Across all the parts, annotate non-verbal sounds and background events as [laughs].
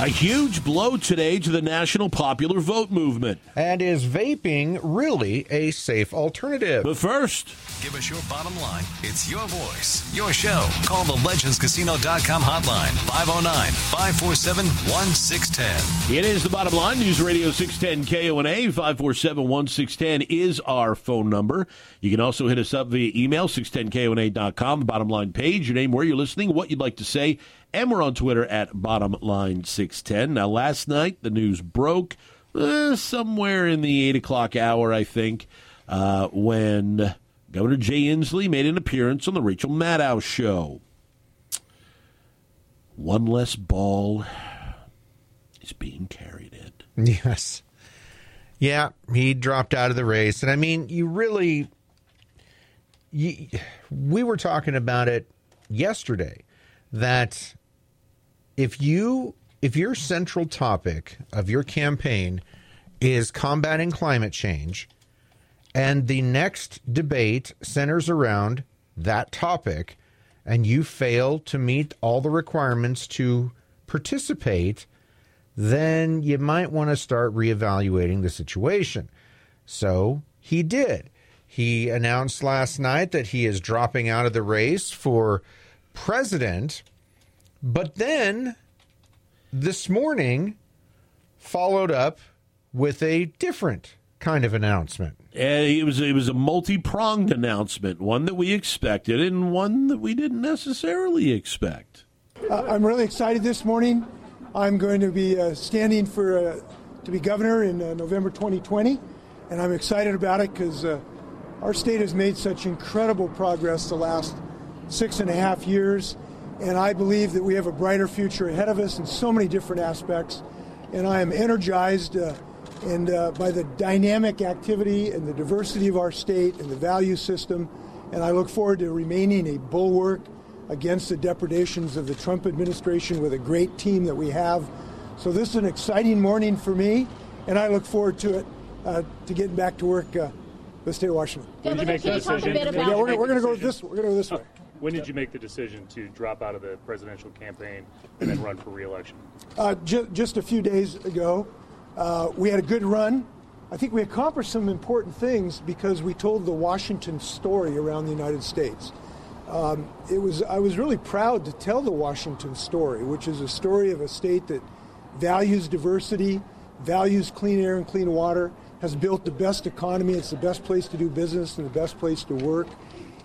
A huge blow today to the national popular vote movement. And is vaping really a safe alternative? But first, Give us your bottom line. It's your voice, your show. Call the legendscasino.com hotline 509 547 1610. it is the bottom line. News Radio 610 KONA 547 1610 is our phone number. You can also hit us up via email 610KONA.com, the bottom line page, your name, where you're listening, what you'd like to say. And we're on Twitter at bottom line 610. Now, last night, the news broke uh, somewhere in the 8 o'clock hour, I think, uh, when Governor Jay Inslee made an appearance on the Rachel Maddow show. One less ball is being carried in. Yes. Yeah, he dropped out of the race. And I mean, you really. You, we were talking about it yesterday that if you if your central topic of your campaign is combating climate change and the next debate centers around that topic and you fail to meet all the requirements to participate then you might want to start reevaluating the situation. So he did. He announced last night that he is dropping out of the race for president, but then this morning followed up with a different kind of announcement. And it was it was a multi pronged announcement, one that we expected and one that we didn't necessarily expect. Uh, I'm really excited this morning. I'm going to be uh, standing for uh, to be governor in uh, November 2020, and I'm excited about it because uh, our state has made such incredible progress the last six and a half years, and I believe that we have a brighter future ahead of us in so many different aspects. And I am energized uh, and uh, by the dynamic activity and the diversity of our state and the value system, and I look forward to remaining a bulwark against the depredations of the Trump administration with a great team that we have. So this is an exciting morning for me, and I look forward to it, uh, to getting back to work uh, with the state of Washington. When did you make Can the you talk a decision? bit about- Yeah, we're, we're going to go this. We're going to go this way. When did you make the decision to drop out of the presidential campaign and then run for reelection? Uh, ju- just a few days ago, uh, we had a good run. I think we accomplished some important things because we told the Washington story around the United States. Um, it was I was really proud to tell the Washington story, which is a story of a state that values diversity, values clean air and clean water, has built the best economy. It's the best place to do business and the best place to work.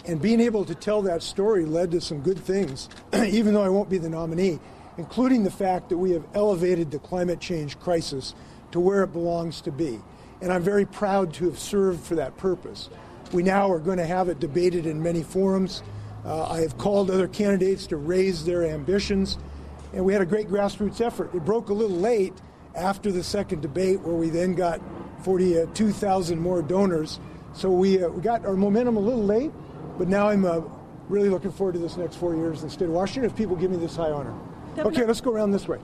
And being able to tell that story led to some good things, [clears throat] even though I won't be the nominee, including the fact that we have elevated the climate change crisis to where it belongs to be. And I'm very proud to have served for that purpose. We now are going to have it debated in many forums. Uh, I have called other candidates to raise their ambitions, and we had a great grassroots effort. It broke a little late after the second debate, where we then got 42,000 more donors. So we, uh, we got our momentum a little late, but now I'm uh, really looking forward to this next four years in the state of Washington if people give me this high honor. Okay, let's go around this way.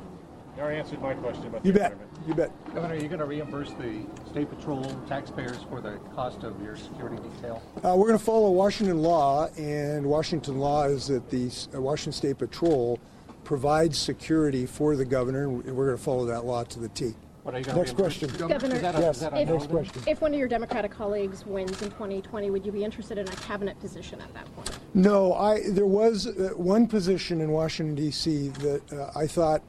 You already answered my question about You bet. environment. You bet. Governor, are you going to reimburse the state patrol taxpayers for the cost of your security detail? Uh, we're going to follow Washington law, and Washington law is that the uh, Washington State Patrol provides security for the governor, and we're going to follow that law to the T. What are you going Next to reimburse question. the governor? Governor, Is that a, Yes, is that a if- next question. If one of your Democratic colleagues wins in 2020, would you be interested in a cabinet position at that point? No, I there was uh, one position in Washington D.C. that uh, I thought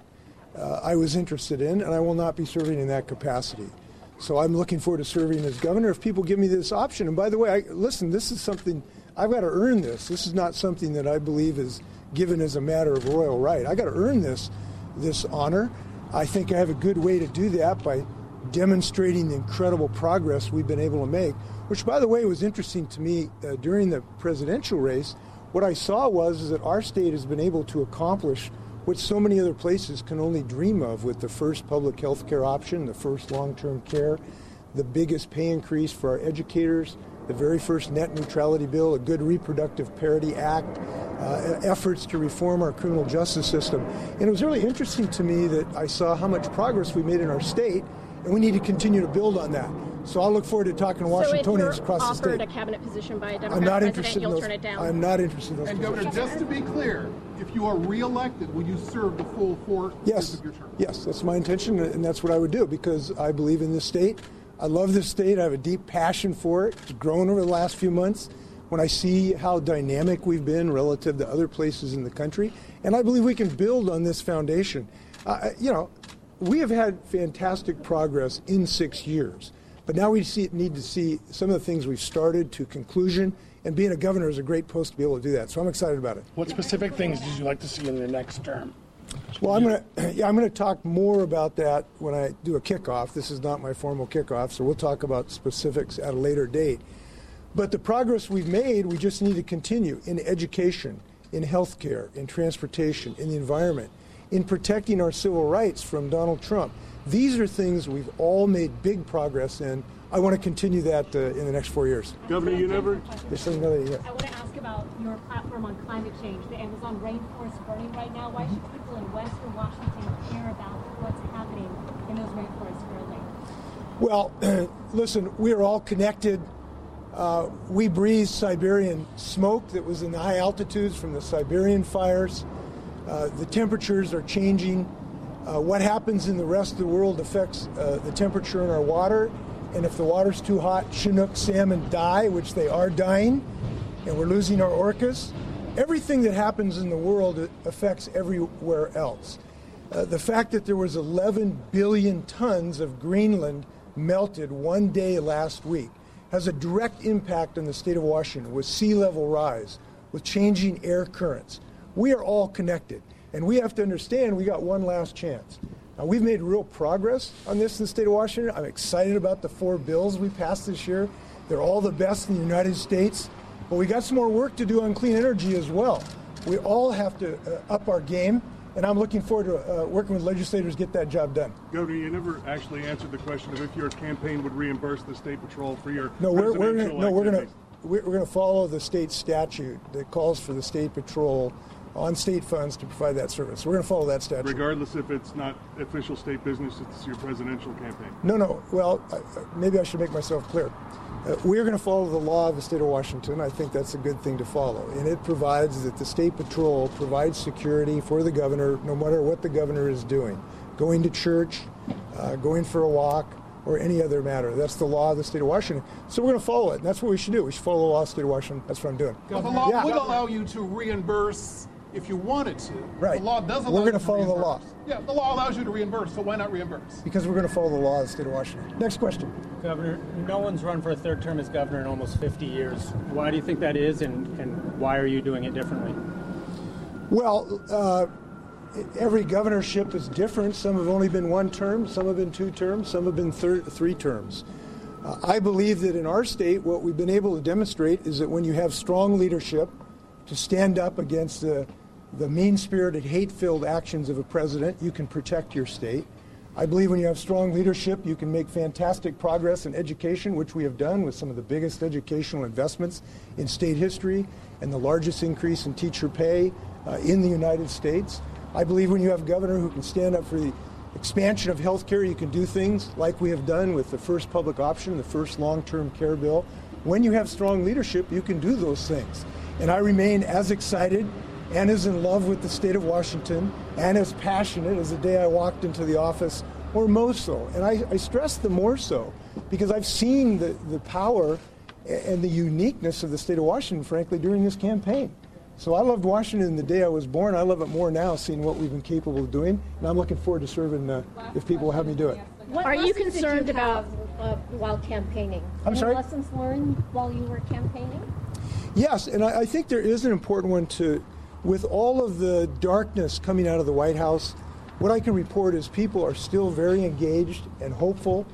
uh, I was interested in, and I will not be serving in that capacity. So I'm looking forward to serving as governor if people give me this option. And by the way, I, listen, this is something I've got to earn. This. This is not something that I believe is given as a matter of royal right. I got to earn this this honor. I think I have a good way to do that by demonstrating the incredible progress we've been able to make. Which, by the way, was interesting to me uh, during the presidential race. What I saw was that our state has been able to accomplish what so many other places can only dream of with the first public health care option, the first long-term care, the biggest pay increase for our educators, the very first net neutrality bill, a good reproductive parity act, uh, efforts to reform our criminal justice system. And it was really interesting to me that I saw how much progress we made in our state, and we need to continue to build on that. So I'll look forward to talking to Washingtonians so across the offered state. a cabinet position by a Democrat I'm not president, interested in you'll those. turn it down. I'm not interested in those. And Governor, just to be clear, if you are reelected, will you serve the full four years Yes, of your term? yes, that's my intention, and that's what I would do because I believe in this state. I love this state. I have a deep passion for it. It's grown over the last few months when I see how dynamic we've been relative to other places in the country, and I believe we can build on this foundation. Uh, you know, we have had fantastic progress in six years, but now we see, need to see some of the things we've started to conclusion. And being a governor is a great post to be able to do that. So I'm excited about it. What specific things did you like to see in your next term? Well, I'm going to [clears throat] yeah, I'm going to talk more about that when I do a kickoff. This is not my formal kickoff, so we'll talk about specifics at a later date. But the progress we've made, we just need to continue in education, in healthcare, in transportation, in the environment, in protecting our civil rights from Donald Trump. These are things we've all made big progress in. I want to continue that uh, in the next four years. Governor, you never. There's another year. I want to ask about your platform on climate change. The Amazon rainforest burning right now. Why should people in Western Washington care about what's happening in those rainforests currently? Well, [clears throat] listen, we are all connected. Uh, we breathe Siberian smoke that was in the high altitudes from the Siberian fires. Uh, the temperatures are changing. Uh, what happens in the rest of the world affects uh, the temperature in our water. And if the water's too hot, Chinook salmon die, which they are dying, and we're losing our orcas. Everything that happens in the world affects everywhere else. Uh, the fact that there was 11 billion tons of Greenland melted one day last week has a direct impact on the state of Washington with sea level rise, with changing air currents. We are all connected, and we have to understand we got one last chance. Now, we've made real progress on this in the state of Washington. I'm excited about the four bills we passed this year. They're all the best in the United States, but we got some more work to do on clean energy as well. We all have to uh, up our game, and I'm looking forward to uh, working with legislators to get that job done. Governor, you never actually answered the question of if your campaign would reimburse the state patrol for your No, we're, we're gonna, no, we're going to we're, we're going to follow the state statute that calls for the state patrol on state funds to provide that service. We're going to follow that statute. regardless if it's not official state business, it's your presidential campaign. No, no. Well, maybe I should make myself clear. Uh, we're going to follow the law of the state of Washington. I think that's a good thing to follow. And it provides that the state patrol provides security for the governor no matter what the governor is doing going to church, uh, going for a walk, or any other matter. That's the law of the state of Washington. So we're going to follow it. And that's what we should do. We should follow the law of the state of Washington. That's what I'm doing. But the law Yeah. would allow you to reimburse if you wanted to. Right. The law does allow We're allow gonna you to follow the law. Yeah, the law allows you to reimburse, so why not reimburse? Because we're going to follow the law of the state of Washington. Next question. Governor, no one's run for a third term as governor in almost 50 years. Why do you think that is, and, and why are you doing it differently? Well, uh, every governorship is different. Some have only been one term, some have been two terms, some have been thir- three terms. Uh, I believe that in our state, what we've been able to demonstrate is that when you have strong leadership to stand up against the, the mean spirited, hate filled actions of a president, you can protect your state. I believe when you have strong leadership, you can make fantastic progress in education, which we have done with some of the biggest educational investments in state history and the largest increase in teacher pay uh, in the United States. I believe when you have a governor who can stand up for the expansion of health care, you can do things like we have done with the first public option, the first long term care bill. When you have strong leadership, you can do those things. And I remain as excited and is in love with the state of Washington and as passionate as the day I walked into the office, or more so. And I, I stress the more so because I've seen the, the power and the uniqueness of the state of Washington, frankly, during this campaign. So I loved Washington the day I was born. I love it more now, seeing what we've been capable of doing. And I'm looking forward to serving uh, if people will have me do it. What Are you lessons did concerned you about? have, uh, while campaigning? I'm Any sorry? lessons learned while you were campaigning? Yes, and I, I think there is an important one to, with all of the darkness coming out of the White House, what I can report is people are still very engaged and hopeful.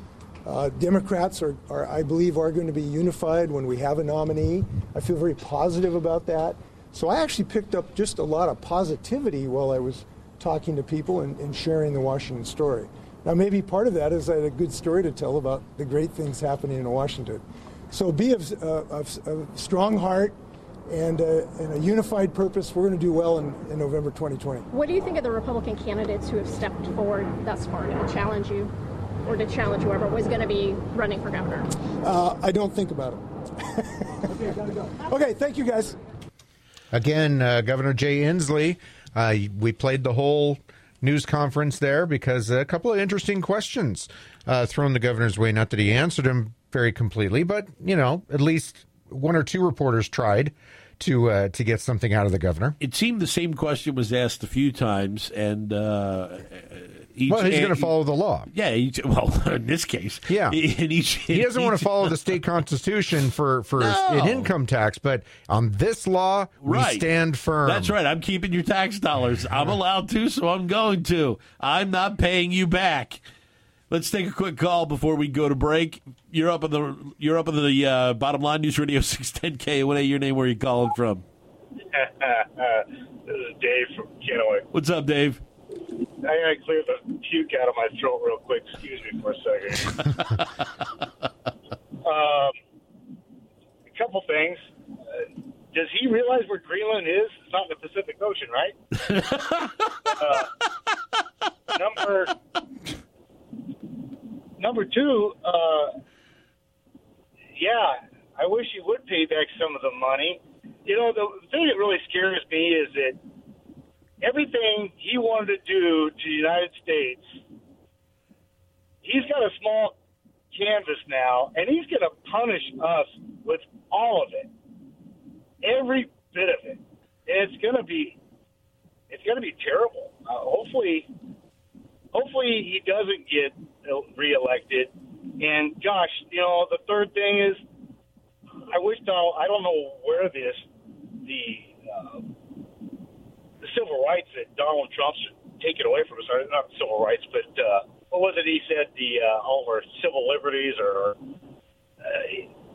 Uh, Democrats are, are, I believe, are going to be unified when we have a nominee. I feel very positive about that. So I actually picked up just a lot of positivity while I was talking to people and, and sharing the Washington story. Now, maybe part of that is I had a good story to tell about the great things happening in Washington. So be of, uh, of, of strong heart and, uh, and a unified purpose. We're going to do well in, in November 2020. What do you think of the Republican candidates who have stepped forward thus far to challenge you or to challenge whoever was going to be running for governor? Uh, I don't think about it. okay, gotta go. Okay, thank you guys. Again, uh, Governor Jay Inslee. Uh, we played the whole news conference there because a couple of interesting questions uh, thrown the governor's way. Not that he answered them very completely, but you know, at least one or two reporters tried to uh, to get something out of the governor. It seemed the same question was asked a few times, and uh, each, well, he's going to follow the law. Yeah, each, [laughs] well, in this case, yeah. [laughs] In each, he doesn't want to follow [laughs] the state constitution for for No. an income tax, but on this law, Right. we stand firm. That's right. I'm keeping your tax dollars. I'm allowed to, so I'm going to. I'm not paying you back. Let's take a quick call before we go to break. You're up on the you're up on the uh, bottom line news radio [laughs] 610 K. What is your name? Where are you calling from? [laughs] this is Dave from Kennewick. What's up, Dave? I gotta clear the puke out of my throat real quick. Excuse me for a second. [laughs] um, a couple things. Uh, does he realize where Greenland is? It's not in the Pacific Ocean, right? uh, number number two. Uh, yeah, I wish he would pay back some of the money. You know, the thing that really scares me is that everything he wanted to do to the United States, he's got a small canvas now, and he's going to punish us with all of it, every bit of it, and it's going to be, it's going to be terrible. Uh, hopefully, hopefully he doesn't get reelected. And gosh, you know, the third thing is, I wish Donald. I don't know where this the. Uh, the civil rights that Donald Trump's should take it away from us. Or not civil rights, but uh, what was it he said? The uh, all of our civil liberties, or uh,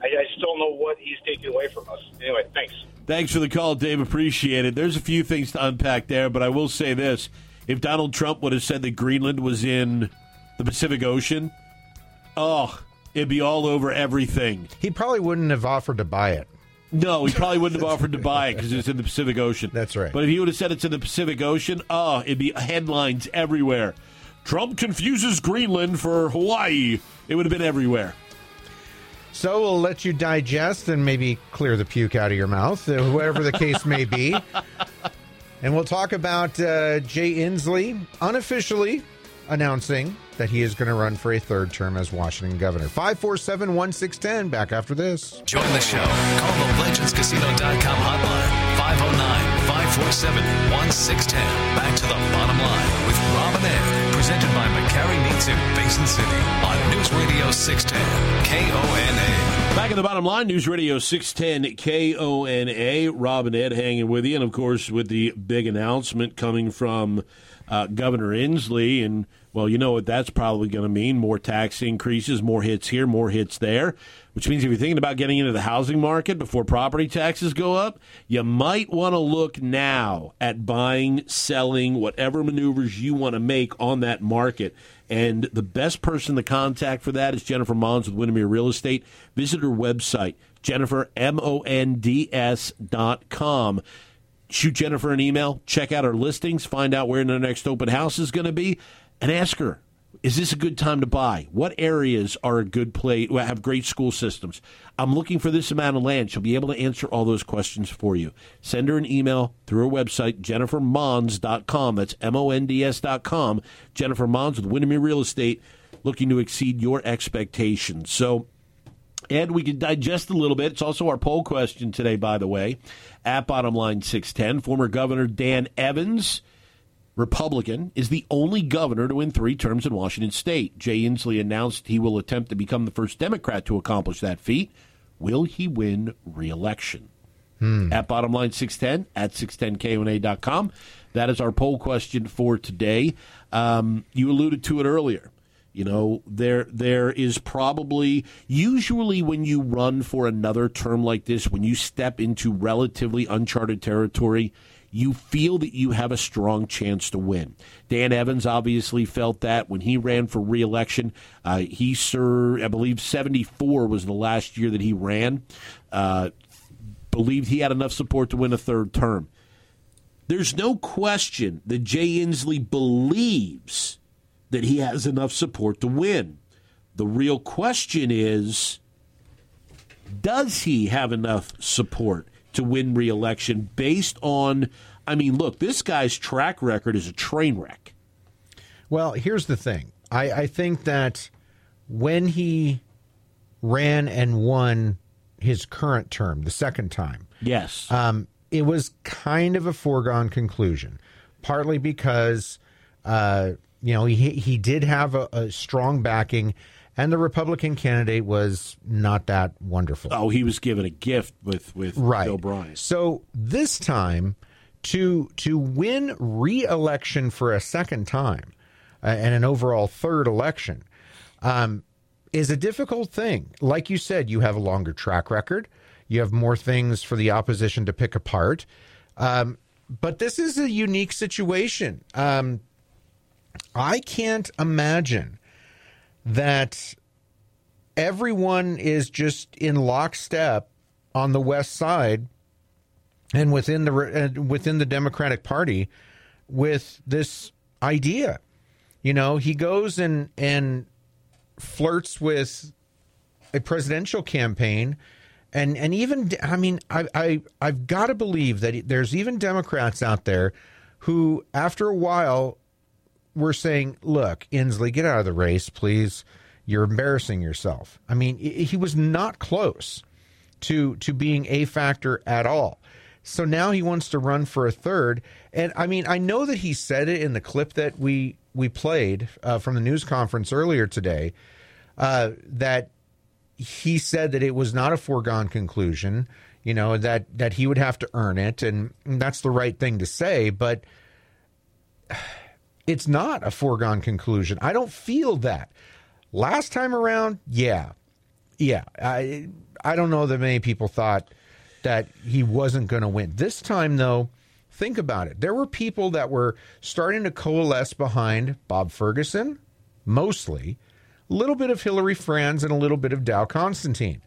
I, I still know what he's taking away from us. Anyway, thanks. Thanks for the call, Dave. Appreciate it. There's a few things to unpack there, but I will say this: if Donald Trump would have said that Greenland was in the Pacific Ocean, oh, it'd be all over everything. He probably wouldn't have offered to buy it. No, he probably wouldn't have [laughs] offered to buy it because it's in the Pacific Ocean. That's right. But if he would have said it's in the Pacific Ocean, oh, it'd be headlines everywhere. Trump confuses Greenland for Hawaii. It would have been everywhere. So we'll let you digest and maybe clear the puke out of your mouth, uh, whatever the case may be. [laughs] And we'll talk about uh, Jay Inslee unofficially announcing that he is going to run for a third term as Washington governor. 547 1610. Back after this. Join the show. Call the legendscasino.com hotline 509 547 1610. Back to the bottom line with Robin and Ed. Presented by McCarry Meats in Basin City on News Radio 610 KONA. Back in the bottom line, News Radio 610 KONA. Rob and Ed hanging with you. And of course, with the big announcement coming from uh, Governor Inslee. And, well, you know what that's probably going to mean more tax increases, more hits here, more hits there. Which means if you're thinking about getting into the housing market before property taxes go up, you might want to look now at buying, selling, whatever maneuvers you want to make on that market. And the best person to contact for that is Jennifer Monds with Windermere Real Estate. Visit her website, Jennifer, M O N D S dot com. Shoot Jennifer an email, check out her listings, find out where the next open house is going to be, and ask her, is this a good time to buy? What areas are a good place, have great school systems? I'm looking for this amount of land. She'll be able to answer all those questions for you. Send her an email through her website, jennifermonds.com. That's M O N D S.com. Jennifer Monds with Windermere Real Estate, looking to exceed your expectations. So, Ed, we can digest a little bit. It's also our poll question today, by the way, at Bottom Line 610. Former Governor Dan Evans, Republican, is the only governor to win three terms in Washington state. Jay Inslee announced he will attempt to become the first Democrat to accomplish that feat. Will he win re-election? At Bottom Line 610, at 610KONA.com. That is our poll question for today. Um, you alluded to it earlier. You know, there there is probably usually when you run for another term like this, when you step into relatively uncharted territory, you feel that you have a strong chance to win. Dan Evans obviously felt that when he ran for reelection. Uh, he served, I believe, 74 was the last year that he ran. Uh, believed he had enough support to win a third term. There's no question that Jay Inslee believes that he has enough support to win. The real question is does he have enough support to win reelection based on I mean, look, this guy's track record is a train wreck. Well, here's the thing. I, I think that when he ran and won his current term, the second time, yes, um, it was kind of a foregone conclusion. Partly because, uh, you know, he he did have a, a strong backing, and the Republican candidate was not that wonderful. Oh, he was given a gift with with right. Bill Bryant. So this time, to to win re-election for a second time uh, and an overall third election um, is a difficult thing. Like you said, you have a longer track record. You have more things for the opposition to pick apart. Um, but this is a unique situation. Um, I can't imagine that everyone is just in lockstep on the west side and within the uh, within the Democratic Party with this idea. You know, he goes and and flirts with a presidential campaign and and even I mean I I I've got to believe that there's even Democrats out there who after a while were saying, "Look, Inslee, get out of the race, please. You're embarrassing yourself." I mean, he was not close to to being a factor at all. So now he wants to run for a third. And I mean, I know that he said it in the clip that we we played uh, from the news conference earlier today uh, that he said that it was not a foregone conclusion. You know that that he would have to earn it, and that's the right thing to say. But it's not a foregone conclusion. I don't feel that. Last time around, yeah, yeah. I I don't know that many people thought that he wasn't going to win. This time, though, think about it. There were people that were starting to coalesce behind Bob Ferguson, mostly, a little bit of Hilary Franz and a little bit of Dow Constantine,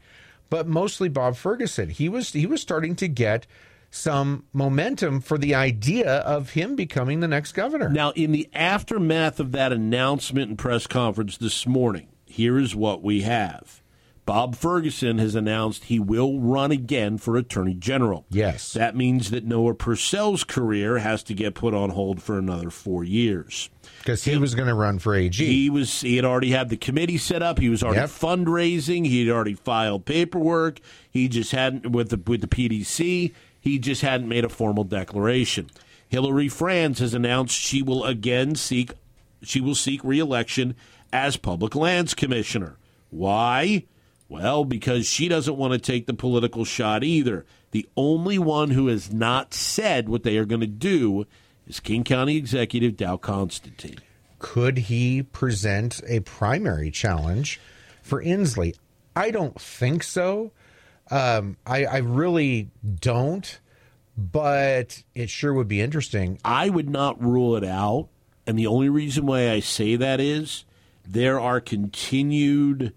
but mostly Bob Ferguson. He was he was starting to get some momentum for the idea of him becoming the next governor. Now, in the aftermath of that announcement and press conference this morning, here is what we have. Bob Ferguson has announced he will run again for Attorney General. Yes. That means that Noah Purcell's career has to get put on hold for another four years. Because he was going to run for AG. He was. He had already had the committee set up. He was already Yep. fundraising. He had already filed paperwork. He just hadn't with the with the PDC. He just hadn't made a formal declaration. Hilary Franz has announced she will again seek she will seek reelection as public lands commissioner. Why? Well, because she doesn't want to take the political shot either. The only one who has not said what they are going to do is King County Executive Dow Constantine. Could he present a primary challenge for Inslee? I don't think so. Um, I, I really don't, but it sure would be interesting. I would not rule it out. And the only reason why I say that is there are continued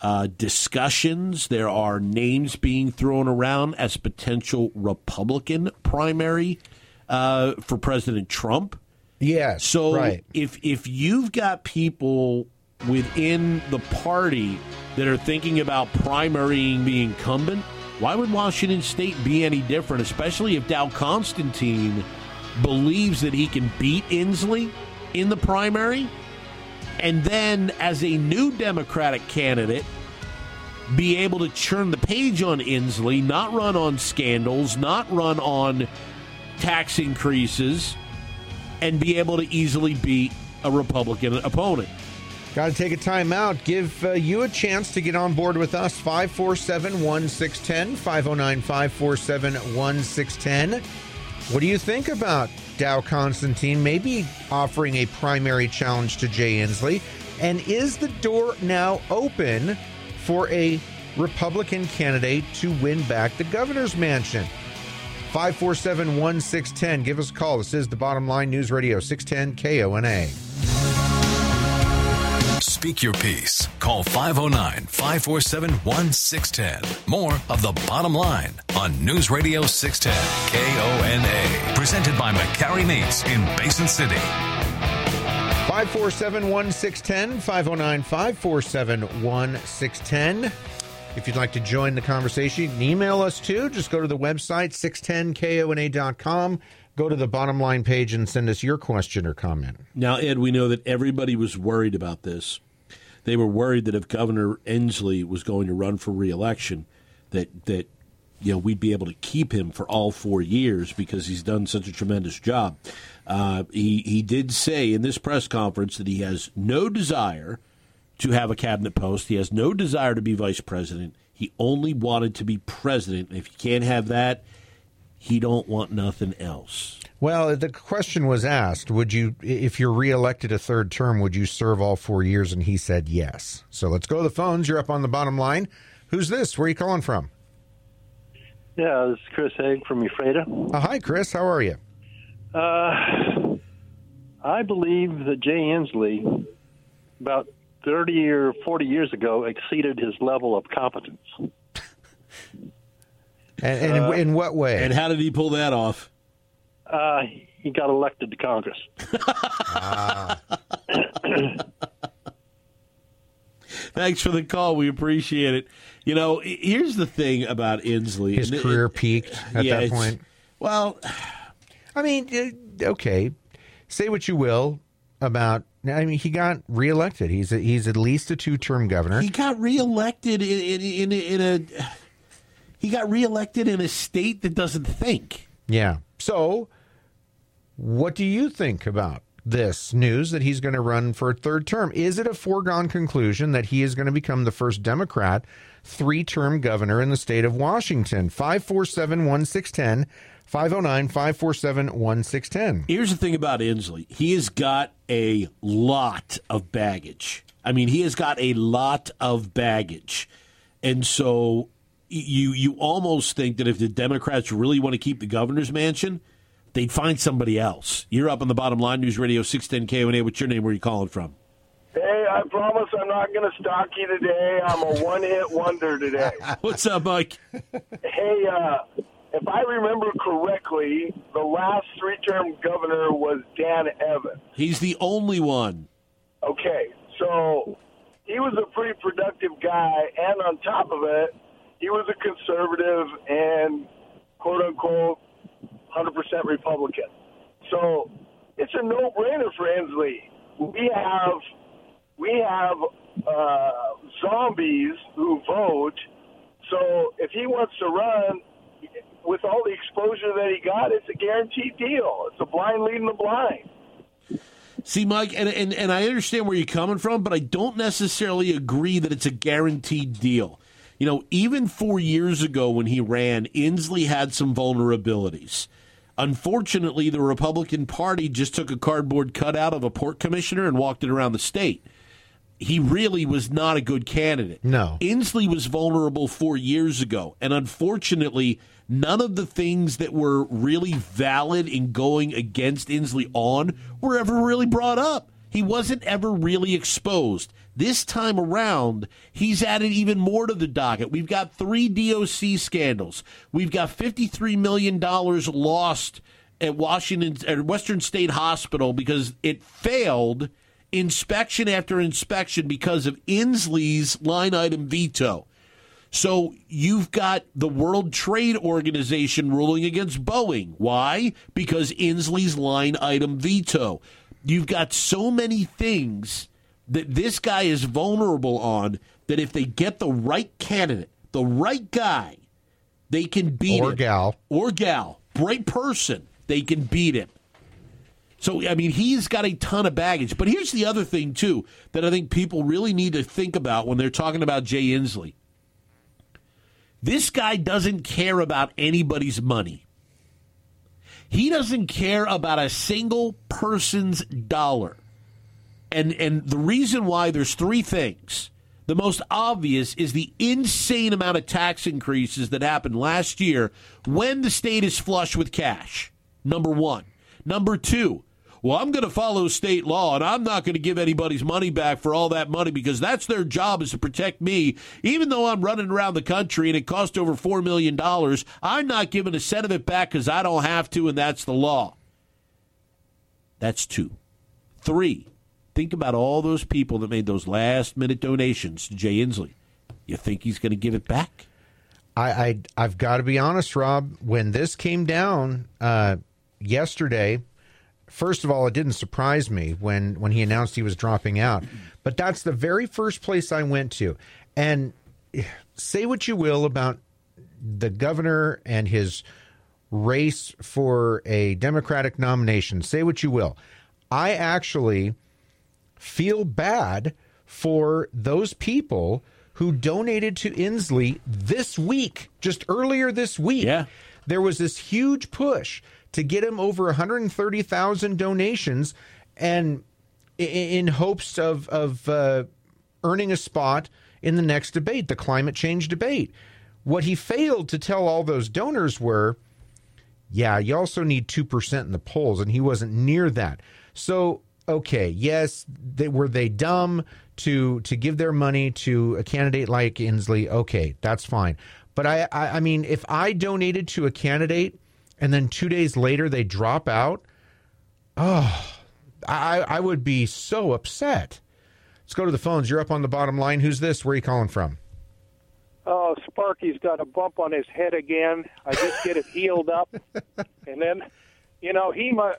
uh, discussions, there are names being thrown around as potential Republican primary uh, for President Trump. Yes. So right. if if you've got people within the party that are thinking about primarying the incumbent, why would Washington State be any different? Especially if Dow Constantine believes that he can beat Inslee in the primary, and then as a new Democratic candidate, be able to churn the page on Inslee, not run on scandals, not run on tax increases, and be able to easily beat a Republican opponent. Got to take a time out. Give uh, you a chance to get on board with us. 547 1610, 509 547 1610. What do you think about Dow Constantine maybe offering a primary challenge to Jay Inslee? And is the door now open for a Republican candidate to win back the governor's mansion? 547 1610. Give us a call. This is the Bottom Line News Radio 610 KONA. Speak your piece. Call 509 547 1610. More of the bottom line on News Radio 610 KONA. Presented by McCarry Meats in Basin City. 547 1610, 509 547 1610. If you'd like to join the conversation, you can email us too. Just go to the website, 610kona.com. Go to the bottom line page and send us your question or comment. Now, Ed, we know that everybody was worried about this. They were worried that if Governor Inslee was going to run for reelection, that that you know we'd be able to keep him for all four years because he's done such a tremendous job. Uh, he he did say in this press conference that he has no desire to have a cabinet post. He has no desire to be vice president. He only wanted to be president. If you can't have that, he don't want nothing else. Well, the question was asked, would you if you're reelected a third term, would you serve all 4 years and he said yes. So let's go to the phones. You're up on the bottom line. Who's this? Where are you calling from? Yeah, this is Chris Haig from Ephrata. Oh, hi Chris, how are you? Uh, I believe that Jay Inslee, about 30 or 40 years ago, exceeded his level of competence. [laughs] And, and Uh, in, in what way? And how did he pull that off? Uh, he got elected to Congress. [laughs] Thanks for the call. We appreciate it. You know, here's the thing about Inslee. His it- career peaked at yeah, that point. Well, I mean, uh, okay, say what you will about. I mean, he got reelected. He's a, he's at least a two term governor. he got reelected in, in, in, in a. He got reelected in a state that doesn't think. Yeah. So, what do you think about this news that he's going to run for a third term? Is it a foregone conclusion that he is going to become the first Democrat three term governor in the state of Washington? 547 1610, 509 547 1610. Here's the thing about Inslee. He has got a lot of baggage. I mean, he has got a lot of baggage. And so you you almost think that if the Democrats really want to keep the governor's mansion, they'd find somebody else. You're up on the bottom line, News Radio 610 KONA. What's your name? Where are you calling from? Hey, I promise I'm not going to stalk you today. I'm a one-hit wonder today. [laughs] What's up, Mike? Hey, uh, if I remember correctly, the last three-term governor was Dan Evans. He's the only one. Okay, so he was a pretty productive guy, and on top of it, he was a conservative and quote unquote 100% Republican. So it's a no-brainer for Inslee. We have we have uh, zombies who vote. So if he wants to run, with all the exposure that he got, it's a guaranteed deal. It's a blind leading the blind. See, Mike, and, and, and I understand where you're coming from, but I don't necessarily agree that it's a guaranteed deal. You know, even four years ago when he ran, Inslee had some vulnerabilities. Unfortunately, the Republican Party just took a cardboard cutout of a port commissioner and walked it around the state. He really was not a good candidate. No. Inslee was vulnerable four years ago, and unfortunately, none of the things that were really valid in going against Inslee on were ever really brought up. He wasn't ever really exposed. This time around, he's added even more to the docket. We've got three DOC scandals. We've got $53 million lost at Washington at Western State Hospital because it failed inspection after inspection because of Inslee's line item veto. So you've got the World Trade Organization ruling against Boeing. Why? Because Inslee's line item veto. You've got so many things that this guy is vulnerable on that if they get the right candidate, the right guy, they can beat him. Or him. gal. Or gal. Right person, they can beat him. So, I mean, he's got a ton of baggage. But here's the other thing, too, that I think people really need to think about when they're talking about Jay Inslee. This guy doesn't care about anybody's money. He doesn't care about a single person's dollar. And and the reason why there's three things The most obvious is the insane amount of tax increases that happened last year when the state is flush with cash. Number one. Number two, well, I'm going to follow state law and I'm not going to give anybody's money back for all that money because that's their job is to protect me. Even though I'm running around the country and it cost over $4 million, I'm not giving a cent of it back because I don't have to and that's the law. That's two. Three, think about all those people that made those last minute donations to Jay Inslee. You think he's going to give it back? I, I I've got to be honest, Rob. When this came down uh, yesterday, first of all, it didn't surprise me when when he announced he was dropping out. But that's the very first place I went to. And say what you will about the governor and his race for a Democratic nomination. Say what you will. I actually feel bad for those people who donated to Inslee this week, just earlier this week. Yeah. There was this huge push to get him over 130,000 donations and in hopes of, of uh, earning a spot in the next debate, the climate change debate. What he failed to tell all those donors were, yeah, you also need 2% in the polls, and he wasn't near that. So okay, yes, they, were they dumb to to give their money to a candidate like Inslee? Okay, that's fine. But I, I, I mean, if I donated to a candidate and then two days later they drop out, oh, I, I would be so upset. Let's go to the phones. You're up on the bottom line. Who's this? Where are you calling from? Oh, Sparky's got a bump on his head again. I just get it healed up, [laughs] and then you know, he uh,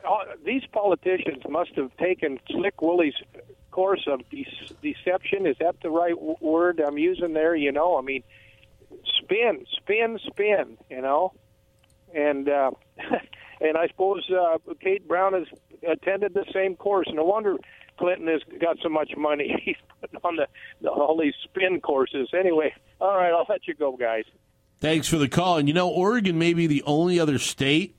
these politicians must have taken Slick Willie's course of de- deception. Is that the right w- word I'm using there? You know, I mean, spin, spin, spin. You know, and uh, [laughs] and I suppose uh, Kate Brown has attended the same course. No wonder Clinton has got so much money. [laughs] He's putting on the, the all these spin courses. Anyway, all right, I'll let you go, guys. Thanks for the call. And you know, Oregon may be the only other state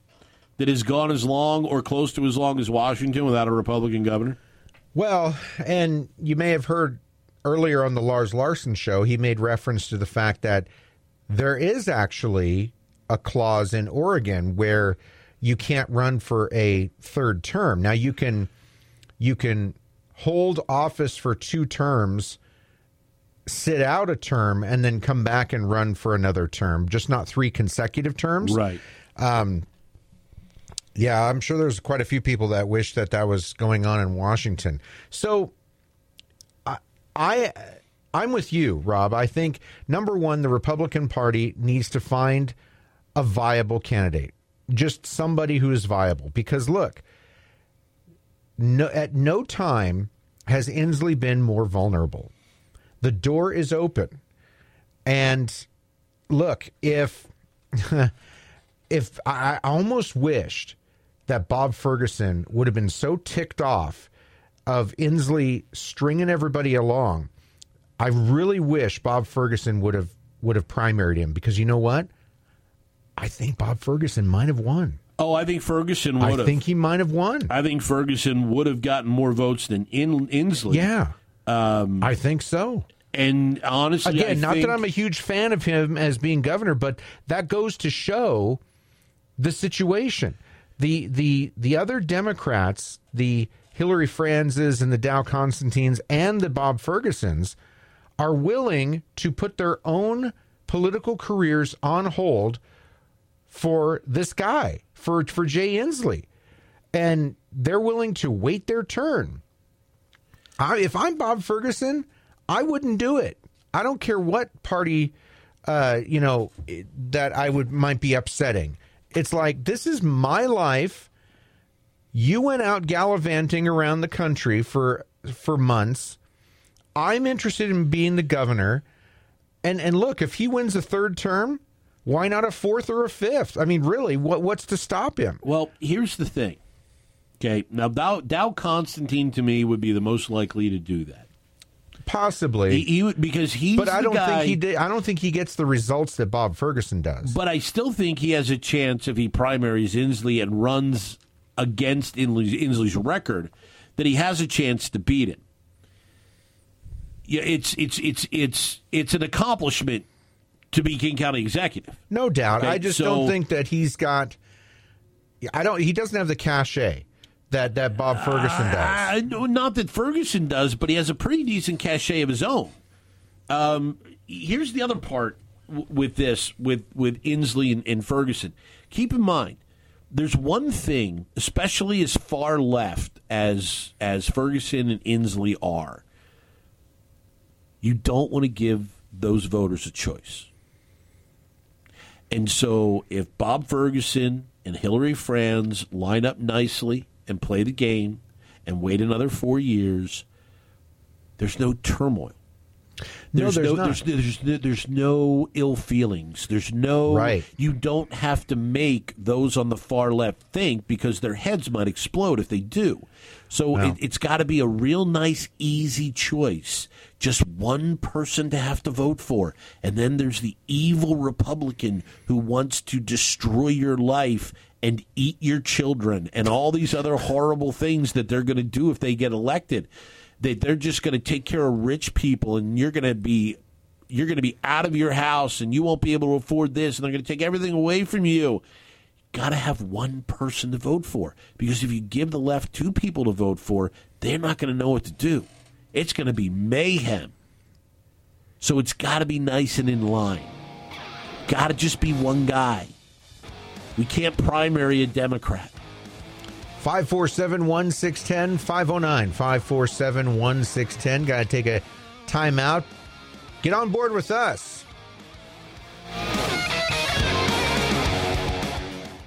that has gone as long or close to as long as Washington without a Republican governor? Well, and you may have heard earlier on the Lars Larson show, he made reference to the fact that there is actually a clause in Oregon where you can't run for a third term. Now you can you can hold office for two terms, sit out a term, and then come back and run for another term, just not three consecutive terms. Right. Um, yeah, I'm sure there's quite a few people that wish that that was going on in Washington. So, I, I I'm with you, Rob. I think number one, the Republican Party needs to find a viable candidate, just somebody who is viable. Because look, no, at no time has Inslee been more vulnerable. The door is open, and look, if [laughs] if I almost wished that Bob Ferguson would have been so ticked off of Inslee stringing everybody along. I really wish Bob Ferguson would have would have primaried him because you know what? I think Bob Ferguson might have won. Oh, I think Ferguson would I have. think he might have won. I think Ferguson would have gotten more votes than In- Inslee. Yeah. Um, I think so. And honestly, again, I not think, that I'm a huge fan of him as being governor, but that goes to show the situation the the the other Democrats, the Hilary Franzes and the Dow Constantines and the Bob Fergusons, are willing to put their own political careers on hold for this guy, for for Jay Inslee, and they're willing to wait their turn. I, if I'm Bob Ferguson, I wouldn't do it. I don't care what party, uh, you know, that I would might be upsetting. It's like this is my life. You went out gallivanting around the country for for months. I'm interested in being the governor. And and look, if he wins a third term, why not a fourth or a fifth? I mean, really, what what's to stop him? Well, here's the thing. Okay, now Dow, Dow Constantine to me would be the most likely to do that. Possibly, he, he because he's. But I don't guy, think he. Did, I don't think he gets the results that Bob Ferguson does. But I still think he has a chance if he primaries Inslee and runs against Inslee's, Inslee's record, that he has a chance to beat him. yeah, it's it's it's it's it's an accomplishment to be King County executive. No doubt. Okay, I just so- don't think that he's got. I don't. He doesn't have the cachet that that Bob Ferguson does. Uh, no, not that Ferguson does, but he has a pretty decent cachet of his own. Um, here's the other part w- with this, with with Inslee and, and Ferguson. Keep in mind, there's one thing, especially as far left as as Ferguson and Inslee are. You don't want to give those voters a choice. And so, if Bob Ferguson and Hilary Franz line up nicely and play the game and wait another four years, there's no turmoil. No, there's not. There's, there's, there's, there's no ill feelings. There's no. Right. You don't have to make those on the far left think because their heads might explode if they do. So it, it's got to be a real nice, easy choice. Just one person to have to vote for. And then there's the evil Republican who wants to destroy your life and eat your children and all these other horrible things that they're going to do if they get elected. That they're just going to take care of rich people and you're going to be you're going to be out of your house and you won't be able to afford this and they're going to take everything away from you. Got to have one person to vote for because if you give the left two people to vote for, they're not going to know what to do. It's going to be mayhem. So it's got to be nice and in line. Got to just be one guy. We can't primary a Democrat. 547 1610 509 547 1610. Got to take a timeout. Get on board with us.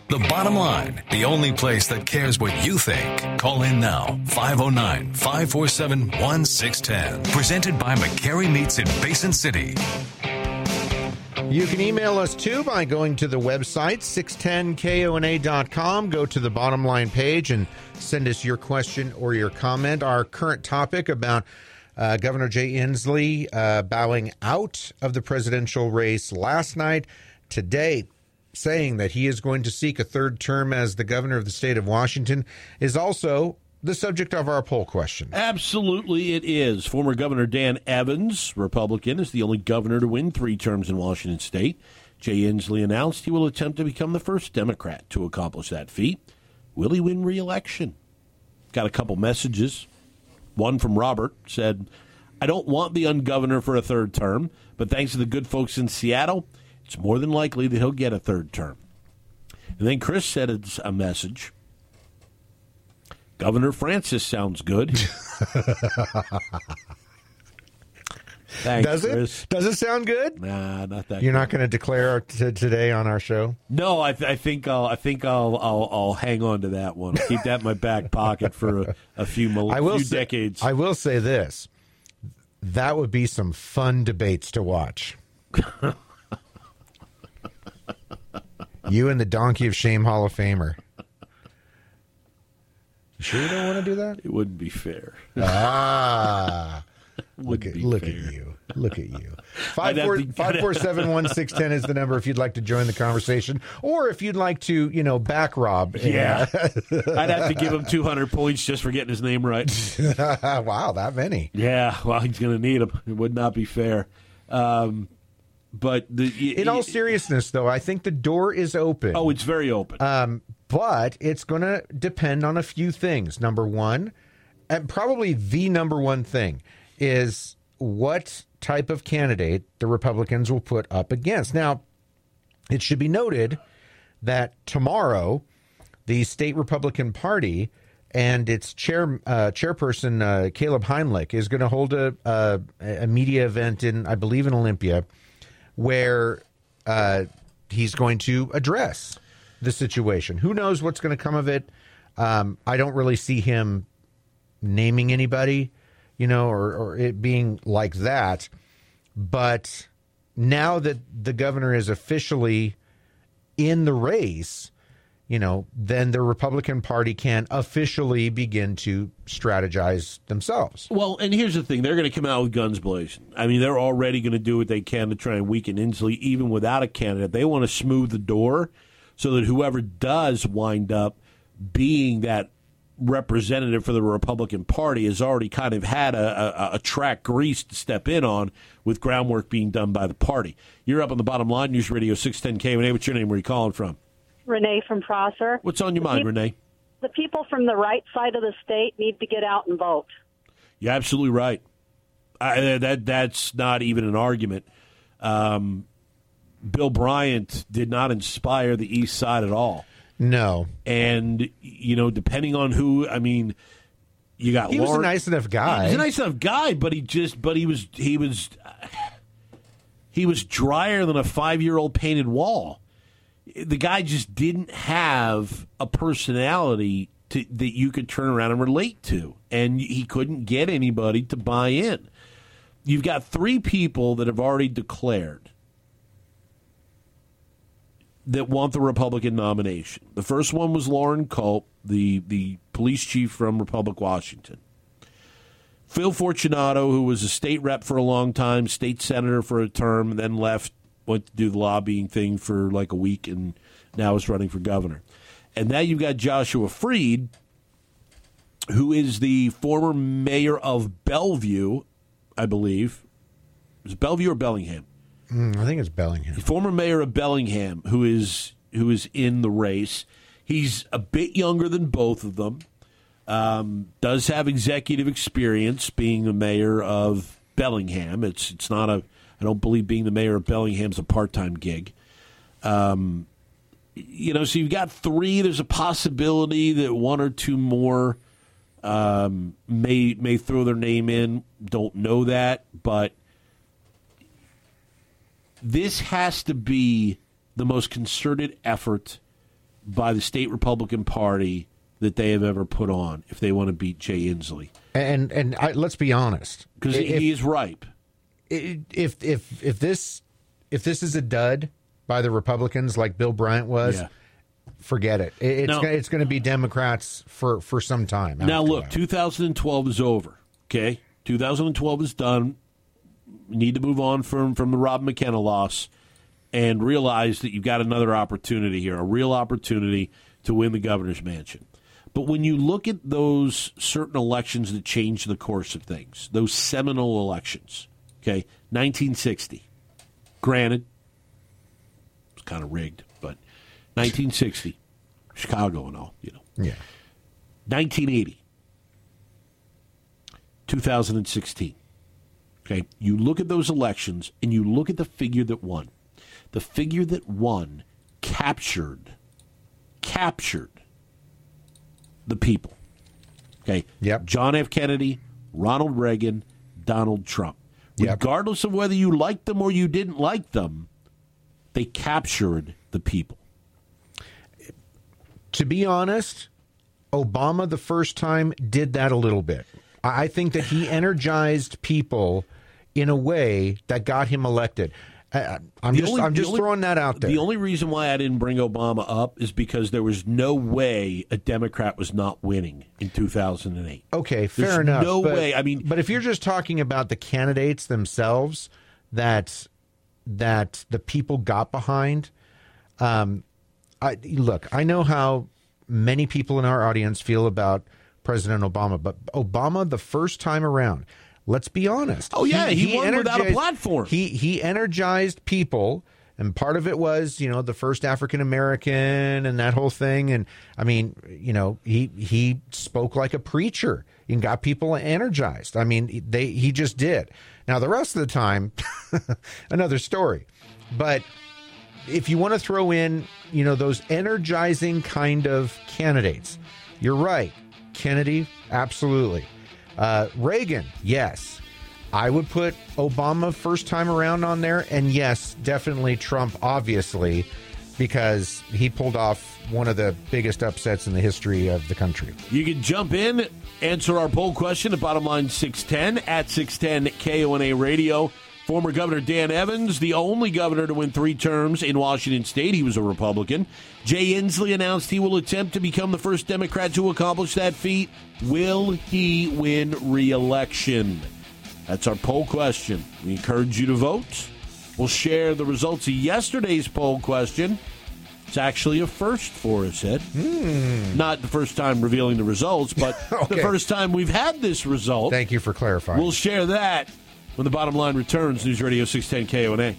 The bottom line, the only place that cares what you think. Call in now, 509 547 1610. Presented by McCary Meats in Basin City. You can email us too by going to the website 610kona.com. Go to the bottom line page and send us your question or your comment. Our current topic about uh, Governor Jay Inslee uh, bowing out of the presidential race last night. Today, saying that he is going to seek a third term as the governor of the state of Washington is also the subject of our poll question. Absolutely, it is. Former Governor Dan Evans, Republican, is the only governor to win three terms in Washington state. Jay Inslee announced he will attempt to become the first Democrat to accomplish that feat. Will he win re-election? Got a couple messages. One from Robert said, I don't want the ungovernor for a third term, but thanks to the good folks in Seattle, it's more than likely that he'll get a third term. And then Chris said it's a message. Governor Francis sounds good. [laughs] Thanks, Does it? Chris. Does it sound good? Nah, not that. You're good. not going to declare our- t- today on our show? No, I, th- I think I'll. I think I'll, I'll. I'll hang on to that one. Keep that in my back pocket for a, a few, mil- I will few say, decades. I will say this: that would be some fun debates to watch. [laughs] you and the Donkey of Shame Hall of Famer. You sure you don't want to do that? It wouldn't be fair. Ah, [laughs] look at look at you, look at you. [laughs] I'd Five have four to- five four seven one six ten is the number if you'd like to join the conversation, or if you'd like to, you know, back Rob. Yeah, [laughs] I'd have to give him 200 points just for getting his name right. wow, that many. Yeah, well, he's going to need them. It would not be fair. Um, but the, In all seriousness, though, I think the door is open. oh, it's very open. Um, but it's going to depend on a few things. Number one, and probably the number one thing, is what type of candidate the Republicans will put up against. Now, it should be noted that tomorrow, the state Republican Party and its chair uh, chairperson uh, Caleb Heimlich is going to hold a, a a media event in, I believe, in Olympia, where uh, he's going to address the situation. Who knows what's going to come of it? Um, I don't really see him naming anybody, you know, or, or it being like that. But now that the governor is officially in the race, you know, then the Republican Party can officially begin to strategize themselves. Well, and here's the thing: they're going to come out with guns blazing. I mean, they're already going to do what they can to try and weaken Inslee, even without a candidate. They want to smooth the door so that whoever does wind up being that representative for the Republican Party has already kind of had a, a, a track grease to step in on with groundwork being done by the party. You're up on the bottom line, News Radio 610 KONA. What's your name? Where are you calling from? Renee from Prosser. What's on your mind, The Renee? The people from the right side of the state need to get out and vote. You're absolutely right. I, that that's not even an argument. Um, Bill Bryant did not inspire the East Side at all. No, and you know, depending on who, I mean, you got He was a nice enough guy. He's a nice enough guy, but he just, but he was, he was, [sighs] he was drier than a five-year-old painted wall. The guy just didn't have a personality to, that you could turn around and relate to, and he couldn't get anybody to buy in. You've got three people that have already declared that want the Republican nomination. The first one was Loren Culp, the the police chief from Republic Washington. Phil Fortunato, who was a state rep for a long time, state senator for a term, then left, went to do the lobbying thing for like a week, and now is running for governor. And now you've got Joshua Freed, who is the former mayor of Bellevue, I believe. Is Bellevue or Bellingham? Mm, I think it's Bellingham. Former mayor of Bellingham, who is who is in the race. He's a bit younger than both of them. Um, does have executive experience being the mayor of Bellingham. It's it's not a. I don't believe being the mayor of Bellingham's a part time gig. Um, you know, so you've got three. There's a possibility that one or two more um, may may throw their name in. Don't know that, but this has to be the most concerted effort by the state Republican Party that they have ever put on if they want to beat Jay Inslee. And and I, let's be honest, Because he is ripe. if if if this if this is a dud by the Republicans like Bill Bryant was, Yeah. forget it. It- It's Now- it's going to be Democrats for for some time. Now, look, that. 2012 is over. Okay, 2012 is done. Need to move on from from the Rob McKenna loss and realize that you've got another opportunity here, a real opportunity to win the governor's mansion. But when you look at those certain elections that changed the course of things, those seminal elections, okay, 1960, granted, it's kind of rigged, but 1960, Chicago and all, you know. Yeah. 1980, 2016. Okay, you look at those elections and you look at the figure that won. The figure that won captured captured the people. Okay. Yep. John F. Kennedy, Ronald Reagan, Donald Trump. Regardless of whether you liked them or you didn't like them, they captured the people. to be honest, Obama the first time did that a little bit. I I think that he [laughs] energized people in a way that got him elected. I, I'm The just only- I'm just only- throwing that out there. The only reason why I didn't bring Obama up is because there was no way a Democrat was not winning in 2008. Okay, fair There's enough. No but, way. I mean, but if you're just talking about the candidates themselves, that that the people got behind, um, I look. I know how many people in our audience feel about President Obama, but Obama the first time around. Let's be honest. Oh, yeah, he won without a platform. He he energized people. And part of it was, you know, the first African American and that whole thing. And I mean, you know, he he spoke like a preacher and got people energized. I mean, they he just did. Now the rest of the time, [laughs] another story. But if you want to throw in, you know, those energizing kind of candidates, you're right. Kennedy, absolutely. Uh, Reagan, yes. I would put Obama first time around on there, and yes, definitely Trump, obviously, because he pulled off one of the biggest upsets in the history of the country. You can jump in, answer our poll question at bottom line 610 at 610 KONA Radio. Former Governor Dan Evans, the only governor to win three terms in Washington State, he was a Republican. Jay Inslee announced he will attempt to become the first Democrat to accomplish that feat. Will he win re election? That's our poll question. We encourage you to vote. We'll share the results of yesterday's poll question It's actually a first for us, Ed. Not the first time revealing the results, but [laughs] the Hmm. First time we've had this result. Thank you for clarifying. We'll share that when the bottom line returns. News Radio 610 KONA.